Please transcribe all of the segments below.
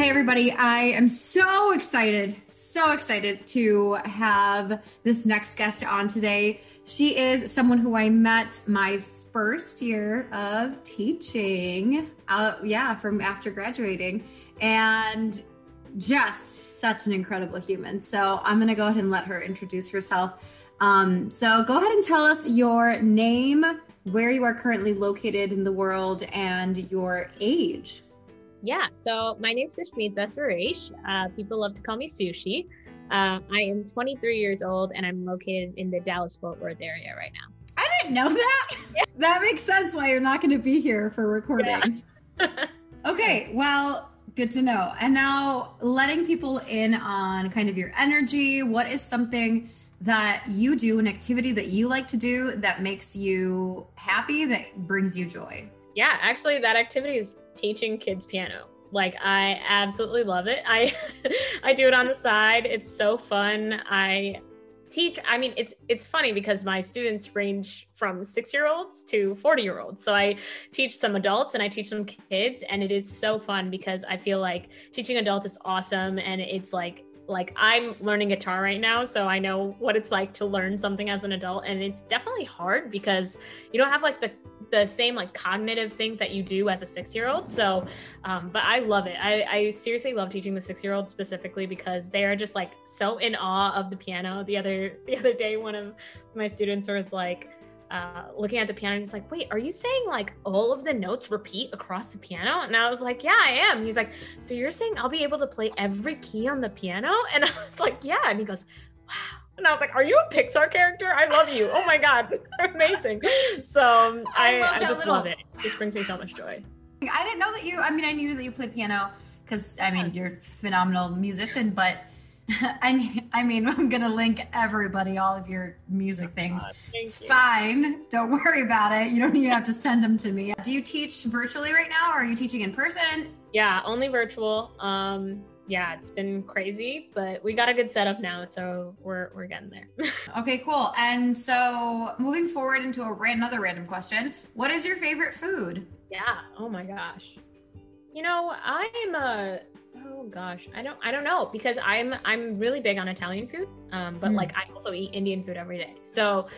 Hey, everybody. I am so excited, so excited to have this next guest on today. She is someone who I met my first year of teaching. Uh, yeah, from after graduating. And just such an incredible human. So I'm going to go ahead and let her introduce herself. Um, so go ahead and tell us your name, where you are currently located in the world, and your age. Yeah, so my name is Sushmitha Suresh. Uh, people love to call me Sushi. Uh, I am 23 years old and I'm located in the Dallas Fort Worth area right now. I didn't know that. Yeah. That makes sense why you're not going to be here for recording. Yeah. okay, well, good to know. And now letting people in on kind of your energy. What is something that you do, an activity that you like to do that makes you happy, that brings you joy? Yeah, actually, that activity is teaching kids piano. Like I absolutely love it. I I do it on the side. It's so fun. I teach i mean it's it's funny because my students range from six year olds to 40 year olds so i teach some adults and i teach some kids and it is so fun because i feel like teaching adults is awesome and it's like like I'm learning guitar right now, so I know what it's like to learn something as an adult, and it's definitely hard because you don't have like the the same like cognitive things that you do as a six year old. So, um, but I love it. I, I seriously love teaching the six year old specifically because they are just like so in awe of the piano. The other the other day, one of my students was like uh, looking at the piano and he's like, wait, are you saying like all of the notes repeat across the piano? And I was like, yeah, I am. He's like, so you're saying I'll be able to play every key on the piano? And I was like, yeah. And he goes, wow. And I was like, are you a Pixar character? I love you. Oh my God. Amazing. So um, I, I, I just little... love it. It just brings me so much joy. I didn't know that you, I mean, I knew that you played piano because I mean, you're a phenomenal musician, but I mean, I mean, I'm gonna link everybody all of your music things. it's you. fine. Don't worry about it. You don't even have to send them to me. Do you teach virtually right now, or are you teaching in person? Yeah, only virtual. Um, yeah, it's been crazy, but we got a good setup now, so we're we're getting there. okay, cool. And so, moving forward into a another random question, what is your favorite food? Yeah. Oh my gosh. You know, I'm a Oh gosh, I don't I don't know because I'm I'm really big on Italian food, um, but mm. like I also eat Indian food every day. So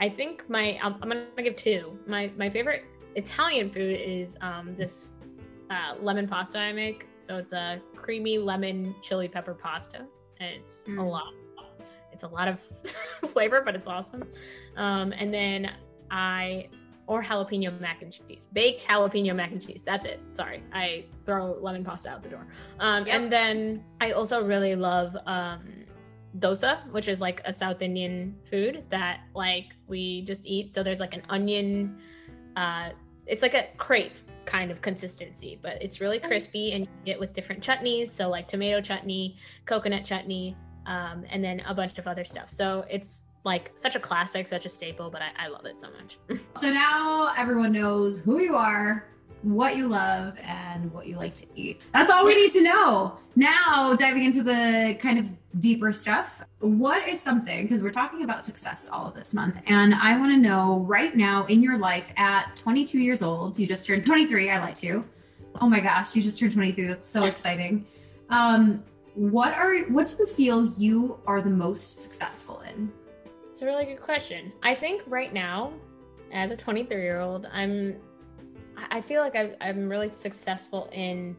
I think my I'm, I'm, gonna give two. My my favorite Italian food is um, this uh, lemon pasta I make. So it's a creamy lemon chili pepper pasta. It's mm. a lot. It's a lot of flavor, but it's awesome. Um, and then I or jalapeno mac and cheese. Baked jalapeno mac and cheese. That's it. Sorry. I throw lemon pasta out the door. Um, yep. And then I also really love um, dosa, which is like a South Indian food that like we just eat. So there's like an onion, uh, it's like a crepe kind of consistency, but it's really crispy and you eat it with different chutneys. So like tomato chutney, coconut chutney, um, and then a bunch of other stuff. So it's like such a classic, such a staple, but I, I love it so much. so now everyone knows who you are, what you love, and what you like to eat. That's all we need to know. Now, diving into the kind of deeper stuff, what is something, because we're talking about success all of this month, and I want to know right now in your life at 22 years old, you just turned 23, I lied to. you. Oh my gosh, you just turned 23. That's so exciting. Um, what are what do you feel you are the most successful in? It's a really good question. I think right now, as a 23 year old, I'm, I feel like i am really successful in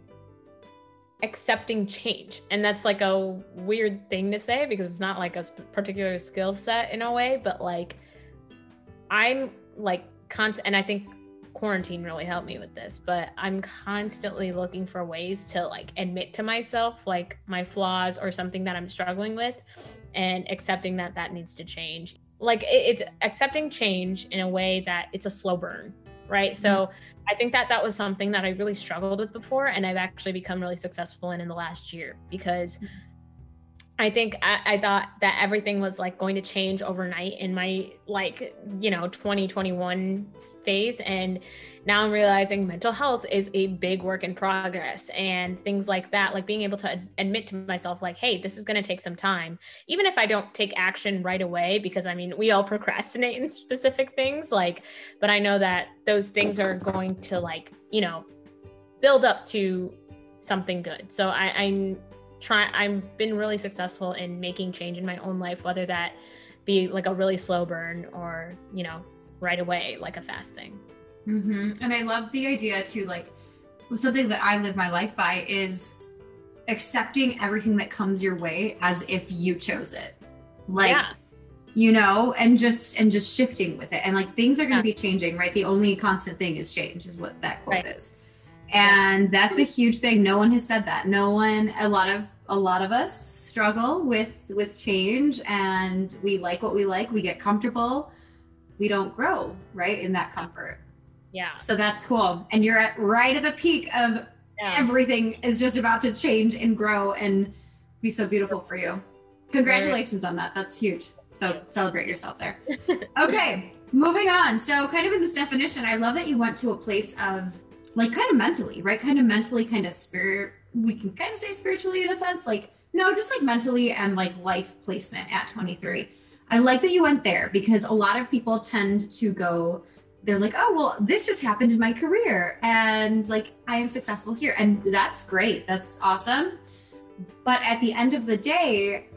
accepting change. And that's like a weird thing to say because it's not like a particular skill set in a way, but like I'm like constant, and I think quarantine really helped me with this, but I'm constantly looking for ways to like admit to myself like my flaws or something that I'm struggling with and accepting that that needs to change like it's accepting change in a way that it's a slow burn right so mm-hmm. i think that that was something that i really struggled with before and i've actually become really successful in in the last year because mm-hmm I think I, I, thought that everything was like going to change overnight in my like, you know, 2021 phase. And now I'm realizing mental health is a big work in progress and things like that. Like being able to admit to myself, like, hey, this is going to take some time, even if I don't take action right away, because I mean, we all procrastinate in specific things. Like, but I know that those things are going to like, you know, build up to something good. So I, I'm try I've been really successful in making change in my own life, whether that be like a really slow burn or, you know, right away, like a fast thing. Mm-hmm. And I love the idea too, like something that I live my life by is accepting everything that comes your way as if you chose it. Like, yeah. you know, and just and just shifting with it. And like things are gonna yeah. be changing, right? The only constant thing is change, is what that quote right. is. And that's a huge thing. No one has said that. No one a lot of a lot of us struggle with with change and we like what we like we get comfortable we don't grow right in that comfort. Yeah. So that's cool. And you're at right at the peak of yeah. everything is just about to change and grow and be so beautiful for you. Congratulations on that. That's huge. So celebrate yourself there. Okay moving on. So kind of in this definition i love that you went to a place of like kind of mentally right? Kind of mentally kind of spirit we can kind of say spiritually in a sense, like no, just like mentally and like life placement at 23. I like that you went there because a lot of people tend to go, they're like, oh, well, this just happened in my career and like I am successful here. And that's great. That's awesome. But at the end of the day,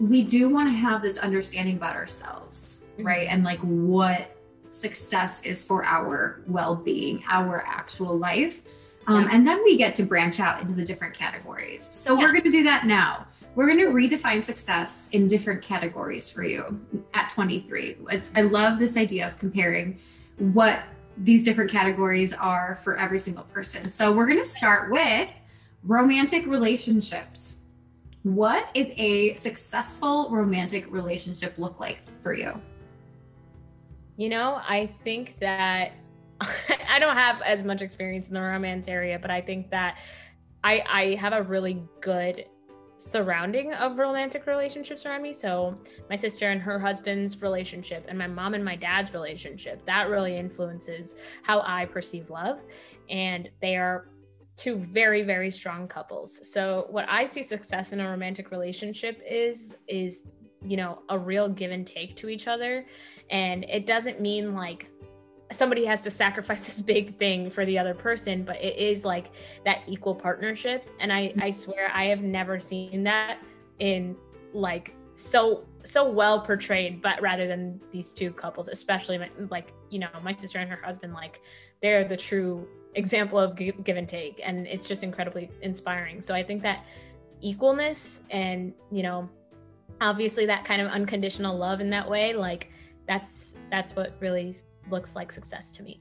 we do want to have this understanding about ourselves, mm-hmm. right? And like what success is for our well being, our actual life. Um, yeah. And then we get to branch out into the different categories. So yeah. we're going to do that now. We're going to redefine success in different categories for you at 23. It's, I love this idea of comparing what these different categories are for every single person. So we're going to start with romantic relationships. What is a successful romantic relationship look like for you? You know, I think that I don't have as much experience in the romance area, but I think that I I have a really good surrounding of romantic relationships around me. So my sister and her husband's relationship and my mom and my dad's relationship, that really influences how I perceive love. And they are two very, very strong couples. So what I see success in a romantic relationship is is you know a real give and take to each other and it doesn't mean like somebody has to sacrifice this big thing for the other person but it is like that equal partnership. And i i swear i have never seen that in like so so well portrayed but rather than these two couples especially my, like you know my sister and her husband like they're the true example of give, give and take. And it's just incredibly inspiring. So i think that equalness and you know obviously that kind of unconditional love in that way like that's that's what really looks like success to me.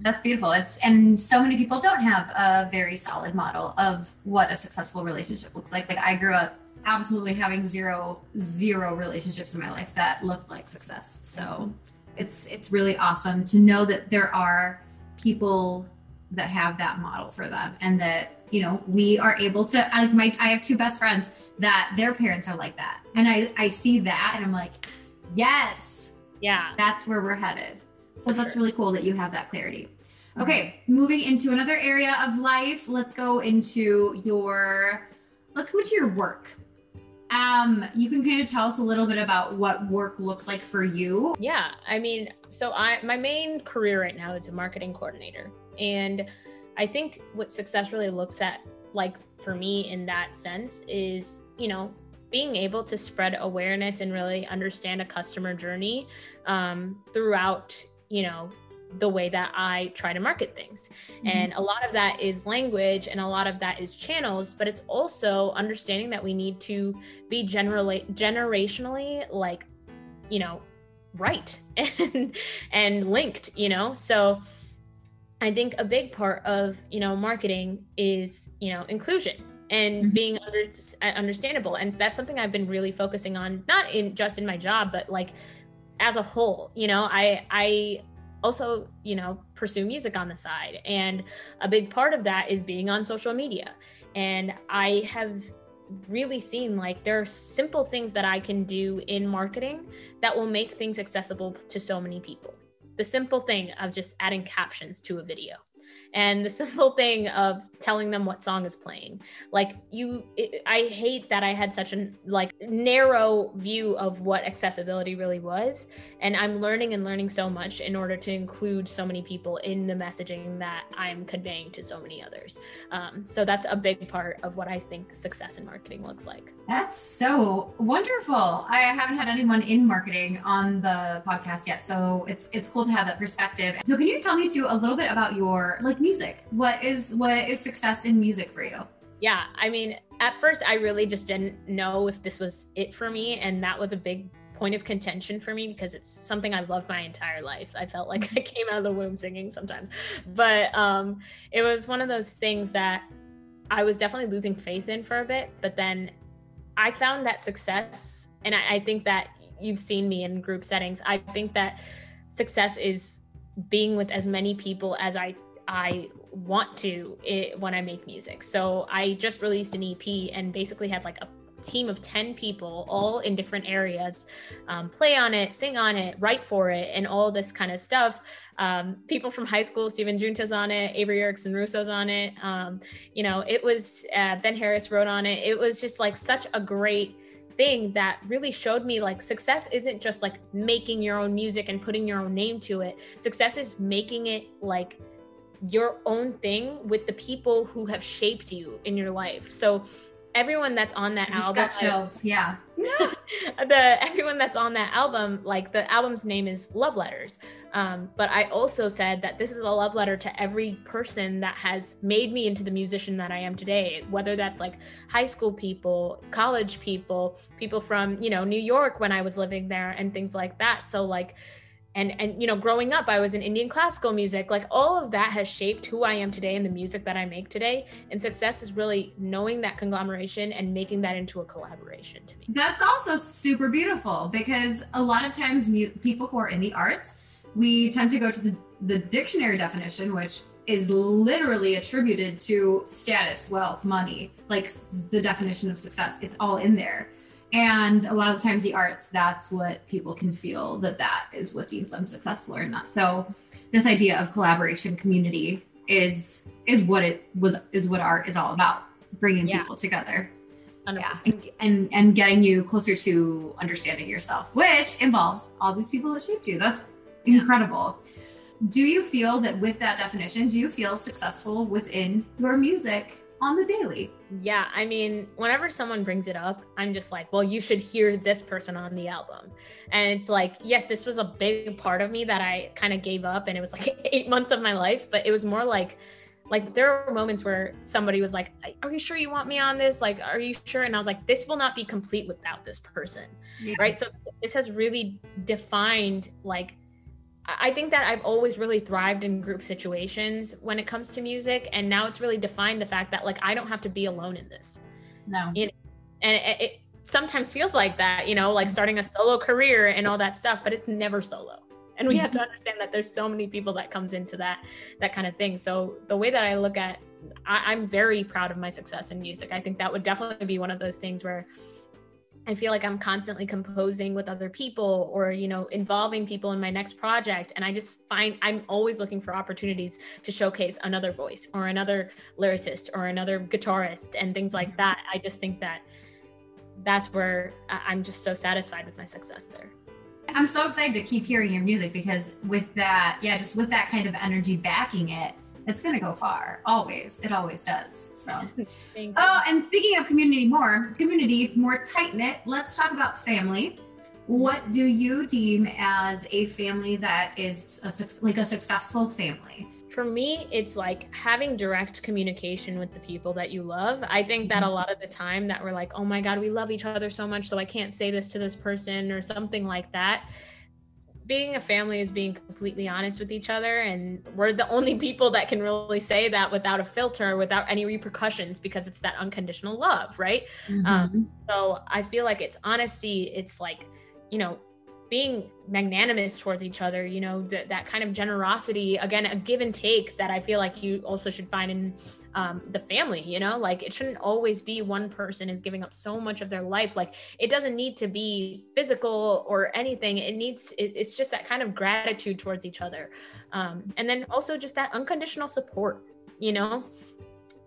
That's beautiful. It's and so many people don't have a very solid model of what a successful relationship looks like. Like I grew up absolutely having zero zero relationships in my life that looked like success. So it's it's really awesome to know that there are people that have that model for them and that you know we are able to I my I have two best friends that their parents are like that. And I I see that and I'm like, yes. Yeah. That's where we're headed. So that's really cool that you have that clarity. Okay, moving into another area of life, let's go into your let's go into your work. Um, you can kind of tell us a little bit about what work looks like for you. Yeah, I mean, so I my main career right now is a marketing coordinator. And I think what success really looks at like for me in that sense is, you know, being able to spread awareness and really understand a customer journey um, throughout you know the way that I try to market things. Mm-hmm. And a lot of that is language and a lot of that is channels, but it's also understanding that we need to be generally generationally like, you know, right and and linked, you know. So I think a big part of, you know, marketing is, you know, inclusion and mm-hmm. being under, understandable. And that's something I've been really focusing on not in just in my job, but like as a whole you know i i also you know pursue music on the side. And a big part of that is being on social media. And i have really seen like there are simple things that i can do in marketing that will make things accessible to so many people. The simple thing of just adding captions to a video and the simple thing of telling them what song is playing. Like you it, i hate that i had such a like narrow view of what accessibility really was. And i'm learning and learning so much in order to include so many people in the messaging that i'm conveying to so many others. Um, so that's a big part of what i think success in marketing looks like. That's so wonderful. I haven't had anyone in marketing on the podcast yet so it's it's cool to have that perspective. So can you tell me too a little bit about your like music what is what is success in music for you yeah i mean at first i really just didn't know if this was it for me and that was a big point of contention for me because it's something I've loved my entire life. I felt like I came out of the womb singing sometimes. But um, it was one of those things that I was definitely losing faith in for a bit. But then I found that success, and I, I think that you've seen me in group settings. I think that success is being with as many people as I I want to it, when I make music. So I just released an EP and basically had like a team of 10 people all in different areas um, play on it sing on it write for it and all this kind of stuff. Um, people from high school stephen junta's on it avery erickson russo's on it. Um, you know it was uh, ben harris wrote on it. It was just like such a great thing that really showed me like success isn't just like making your own music and putting your own name to it. Success is making it like your own thing with the people who have shaped you in your life. So everyone that's on that Just album got chills. Yeah. the everyone that's on that album like the album's name is love letters um, but i also said that this is a love letter to every person that has made me into the musician that i am today whether that's like high school people college people people from you know new york when i was living there and things like that so like and and you know growing up i was in indian classical music. Like all of that has shaped who i am today and the music that i make today. And success is really knowing that conglomeration and making that into a collaboration to me. That's also super beautiful because a lot of times mu- people who are in the arts we tend to go to the, the dictionary definition which is literally attributed to status wealth money like the definition of success. It's all in there and a lot of the times the arts that's what people can feel that that is what deems them successful or not so this idea of collaboration community is is what it was is what art is all about bringing Yeah. people together 100%. yeah and, and and getting you closer to understanding yourself which involves all these people that shaped you that's Yeah. incredible do you feel that with that definition do you feel successful within your music on the daily Yeah, I mean, whenever someone brings it up, I'm just like, well, you should hear this person on the album. And it's like, yes, this was a big part of me that I kind of gave up and it was like 8 months of my life, but it was more like like there were moments where somebody was like, "Are you sure you want me on this? Like, are you sure?" And I was like, "This will not be complete without this person." right so this has really defined like i think that i've always really thrived in group situations when it comes to music and now it's really defined the fact that like i don't have to be alone in this. No. And it, it sometimes feels like that you know like starting a solo career and all that stuff but it's never solo. And we have to mm-hmm. understand that there's so many people that comes into that that kind of thing. So the way that i look at I, i'm very proud of my success in music. I think that would definitely be one of those things where I feel like I'm constantly composing with other people or, you know, involving people in my next project. And I just find I'm always looking for opportunities to showcase another voice or another lyricist or another guitarist and things like that. I just think that that's where I'm just so satisfied with my success there. I'm so excited to keep hearing your music because with that, yeah, just with that kind of energy backing it, it's gonna go far. Always, it always does. So, oh, and speaking of community, more community, more tight knit. Let's talk about family. What do you deem as a family that is a, like a successful family? for me it's like having direct communication with the people that you love i think that a mm-hmm. lot of the time that we're like oh my god we love each other so much so i can't say this to this person or something like that being a family is being completely honest with each other and we're the only people that can really say that without a filter without any repercussions because it's that unconditional love right Um, so I feel like it's honesty. It's like, you know, being magnanimous towards each other you know th- that kind of generosity again a give and take that i feel like you also should find in um, the family you know? Like it shouldn't always be one person is giving up so much of their life. Like it doesn't need to be physical or anything. It needs it, it's just that kind of gratitude towards each other. Um, and then also just that unconditional support you know?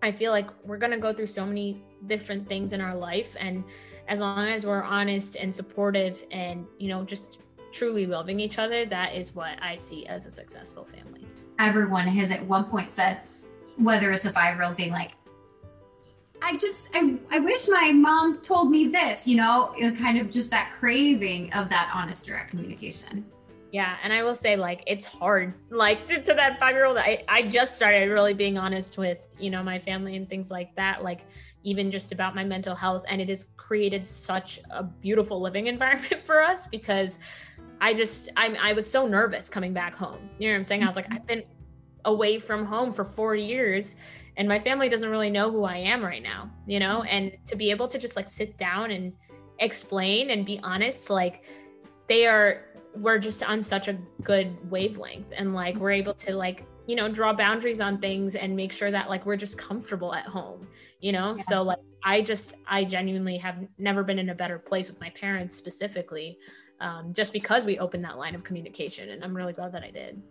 I feel like we're going to go through so many different things in our life and as long as we're honest and supportive and you know just truly loving each other that is what i see as a successful family. Everyone has at one point said whether it's a five year old being like i just I, I wish my mom told me this you know kind of just that craving of that honest direct communication. Yeah and i will say like it's hard like to, to that five year old I, I just started really being honest with you know my family and things like that like even just about my mental health. And it has created such a beautiful living environment for us because I just, I, I was so nervous coming back home. You know what I'm saying? I was like, mm-hmm. I've been away from home for four years and my family doesn't really know who I am right now, you know? Mm-hmm. And to be able to just like sit down and explain and be honest, like they are, we're just on such a good wavelength and like we're able to like you know draw boundaries on things and make sure that like we're just comfortable at home you know? Yeah. so like i just i genuinely have never been in a better place with my parents specifically um, just because we opened that line of communication and i'm really glad that i did.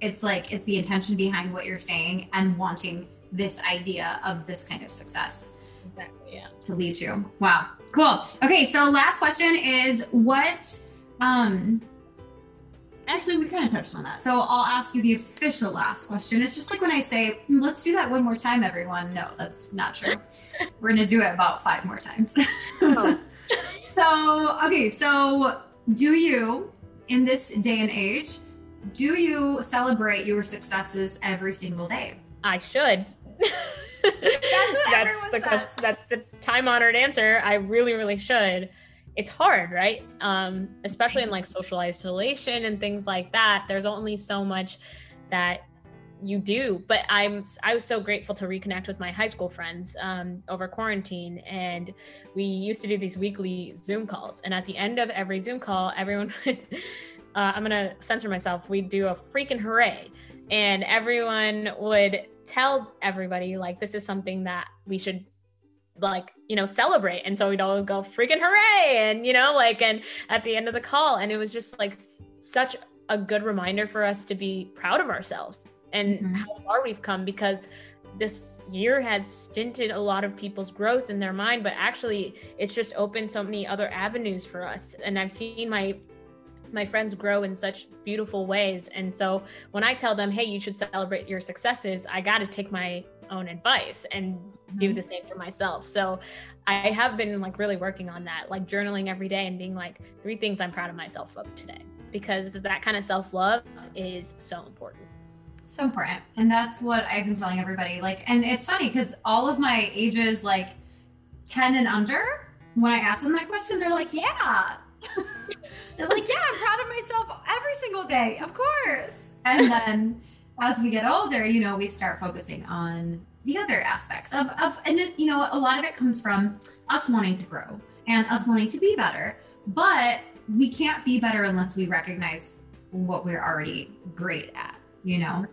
It's like it's the intention behind what you're saying and wanting this idea of this kind of success exactly yeah. to lead you. Wow. Cool. Okay so last question is what um actually we kind of touched on that. So i'll ask you the official last question. It's just like when i say hmm, let's do that one more time everyone. No that's not true. We're gonna do it about five more times. Oh. so okay so do you in this day and age do you celebrate your successes every single day? I should. That's, that's the that's the time honored answer. I really really should it's hard, right? Um, especially in like social isolation and things like that. There's only so much that you do but i'm i was so grateful to reconnect with my high school friends um, over quarantine and we used to do these weekly zoom calls and at the end of every zoom call everyone would uh, i'm gonna censor myself we'd do a freaking hooray and everyone would tell everybody like this is something that we should like you know celebrate. And so we'd all go freaking hooray and you know like and at the end of the call. And it was just like such a good reminder for us to be proud of ourselves and mm-hmm. how far we've come because this year has stinted a lot of people's growth in their mind but actually it's just opened so many other avenues for us. And i've seen my my friends grow in such beautiful ways. And so when i tell them hey you should celebrate your successes i got to take my own advice and do mm-hmm. the same for myself. So I have been like really working on that, like journaling every day and being like three things I'm proud of myself of today because that kind of self-love is so important. So important. And that's what I've been telling everybody. Like and it's funny because all of my ages like 10 and under, when I ask them that question, they're like, "Yeah." they're like, "Yeah, I'm proud of myself every single day." Of course. And then as we get older, you know, we start focusing on the other aspects of, of and it, you know, a lot of it comes from us wanting to grow and us wanting to be better. But we can't be better unless we recognize what we're already great at, you know?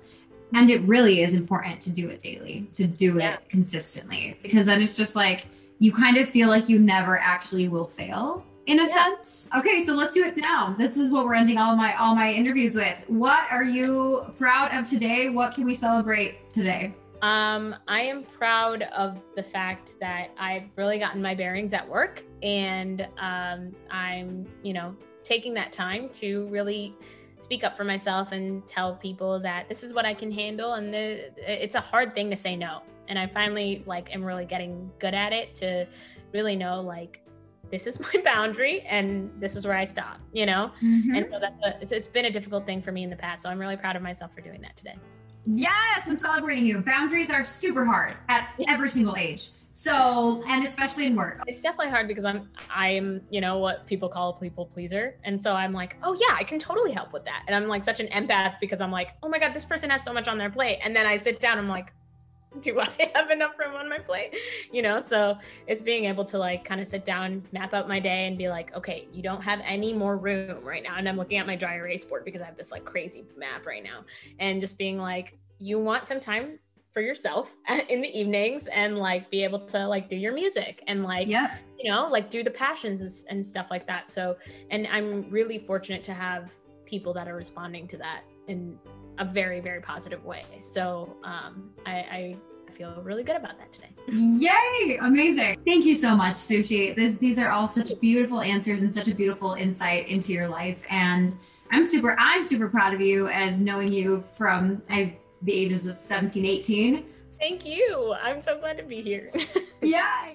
And it really is important to do it daily, to do yeah. it consistently, because then it's just like you kind of feel like you never actually will fail in a yeah. sense. Okay, so let's do it now. This is what we're ending all my all my interviews with. What are you proud of today? What can we celebrate today? Um, I am proud of the fact that I've really gotten my bearings at work and um, I'm, you know, taking that time to really speak up for myself and tell people that this is what I can handle and the, it's a hard thing to say no. And I finally like am really getting good at it to really know like this is my boundary and this is where I stop, you know? Mm-hmm. And so that's a, it's, it's been a difficult thing for me in the past. So I'm really proud of myself for doing that today. Yes, I'm celebrating you. Boundaries are super hard at every single age. So, and especially in work. It's definitely hard because I'm I'm, you know, what people call a people pleaser. And so I'm like, "Oh yeah, I can totally help with that." And I'm like such an empath because I'm like, "Oh my god, this person has so much on their plate." And then I sit down I'm like, do I have enough room on my plate? You know, so it's being able to like kind of sit down, map out my day and be like, okay, you don't have any more room right now. And I'm looking at my dry erase board because I have this like crazy map right now. And just being like, you want some time for yourself in the evenings and like be able to like do your music and like yeah. you know like do the passions and, and stuff like that so and i'm really fortunate to have people that are responding to that in a very very positive way so um i i, I feel really good about that today yay amazing thank you so much sushi this, these are all such beautiful answers and such a beautiful insight into your life and i'm super i'm super proud of you as knowing you from i the ages of 17, 18. Thank you. I'm so glad to be here. yeah.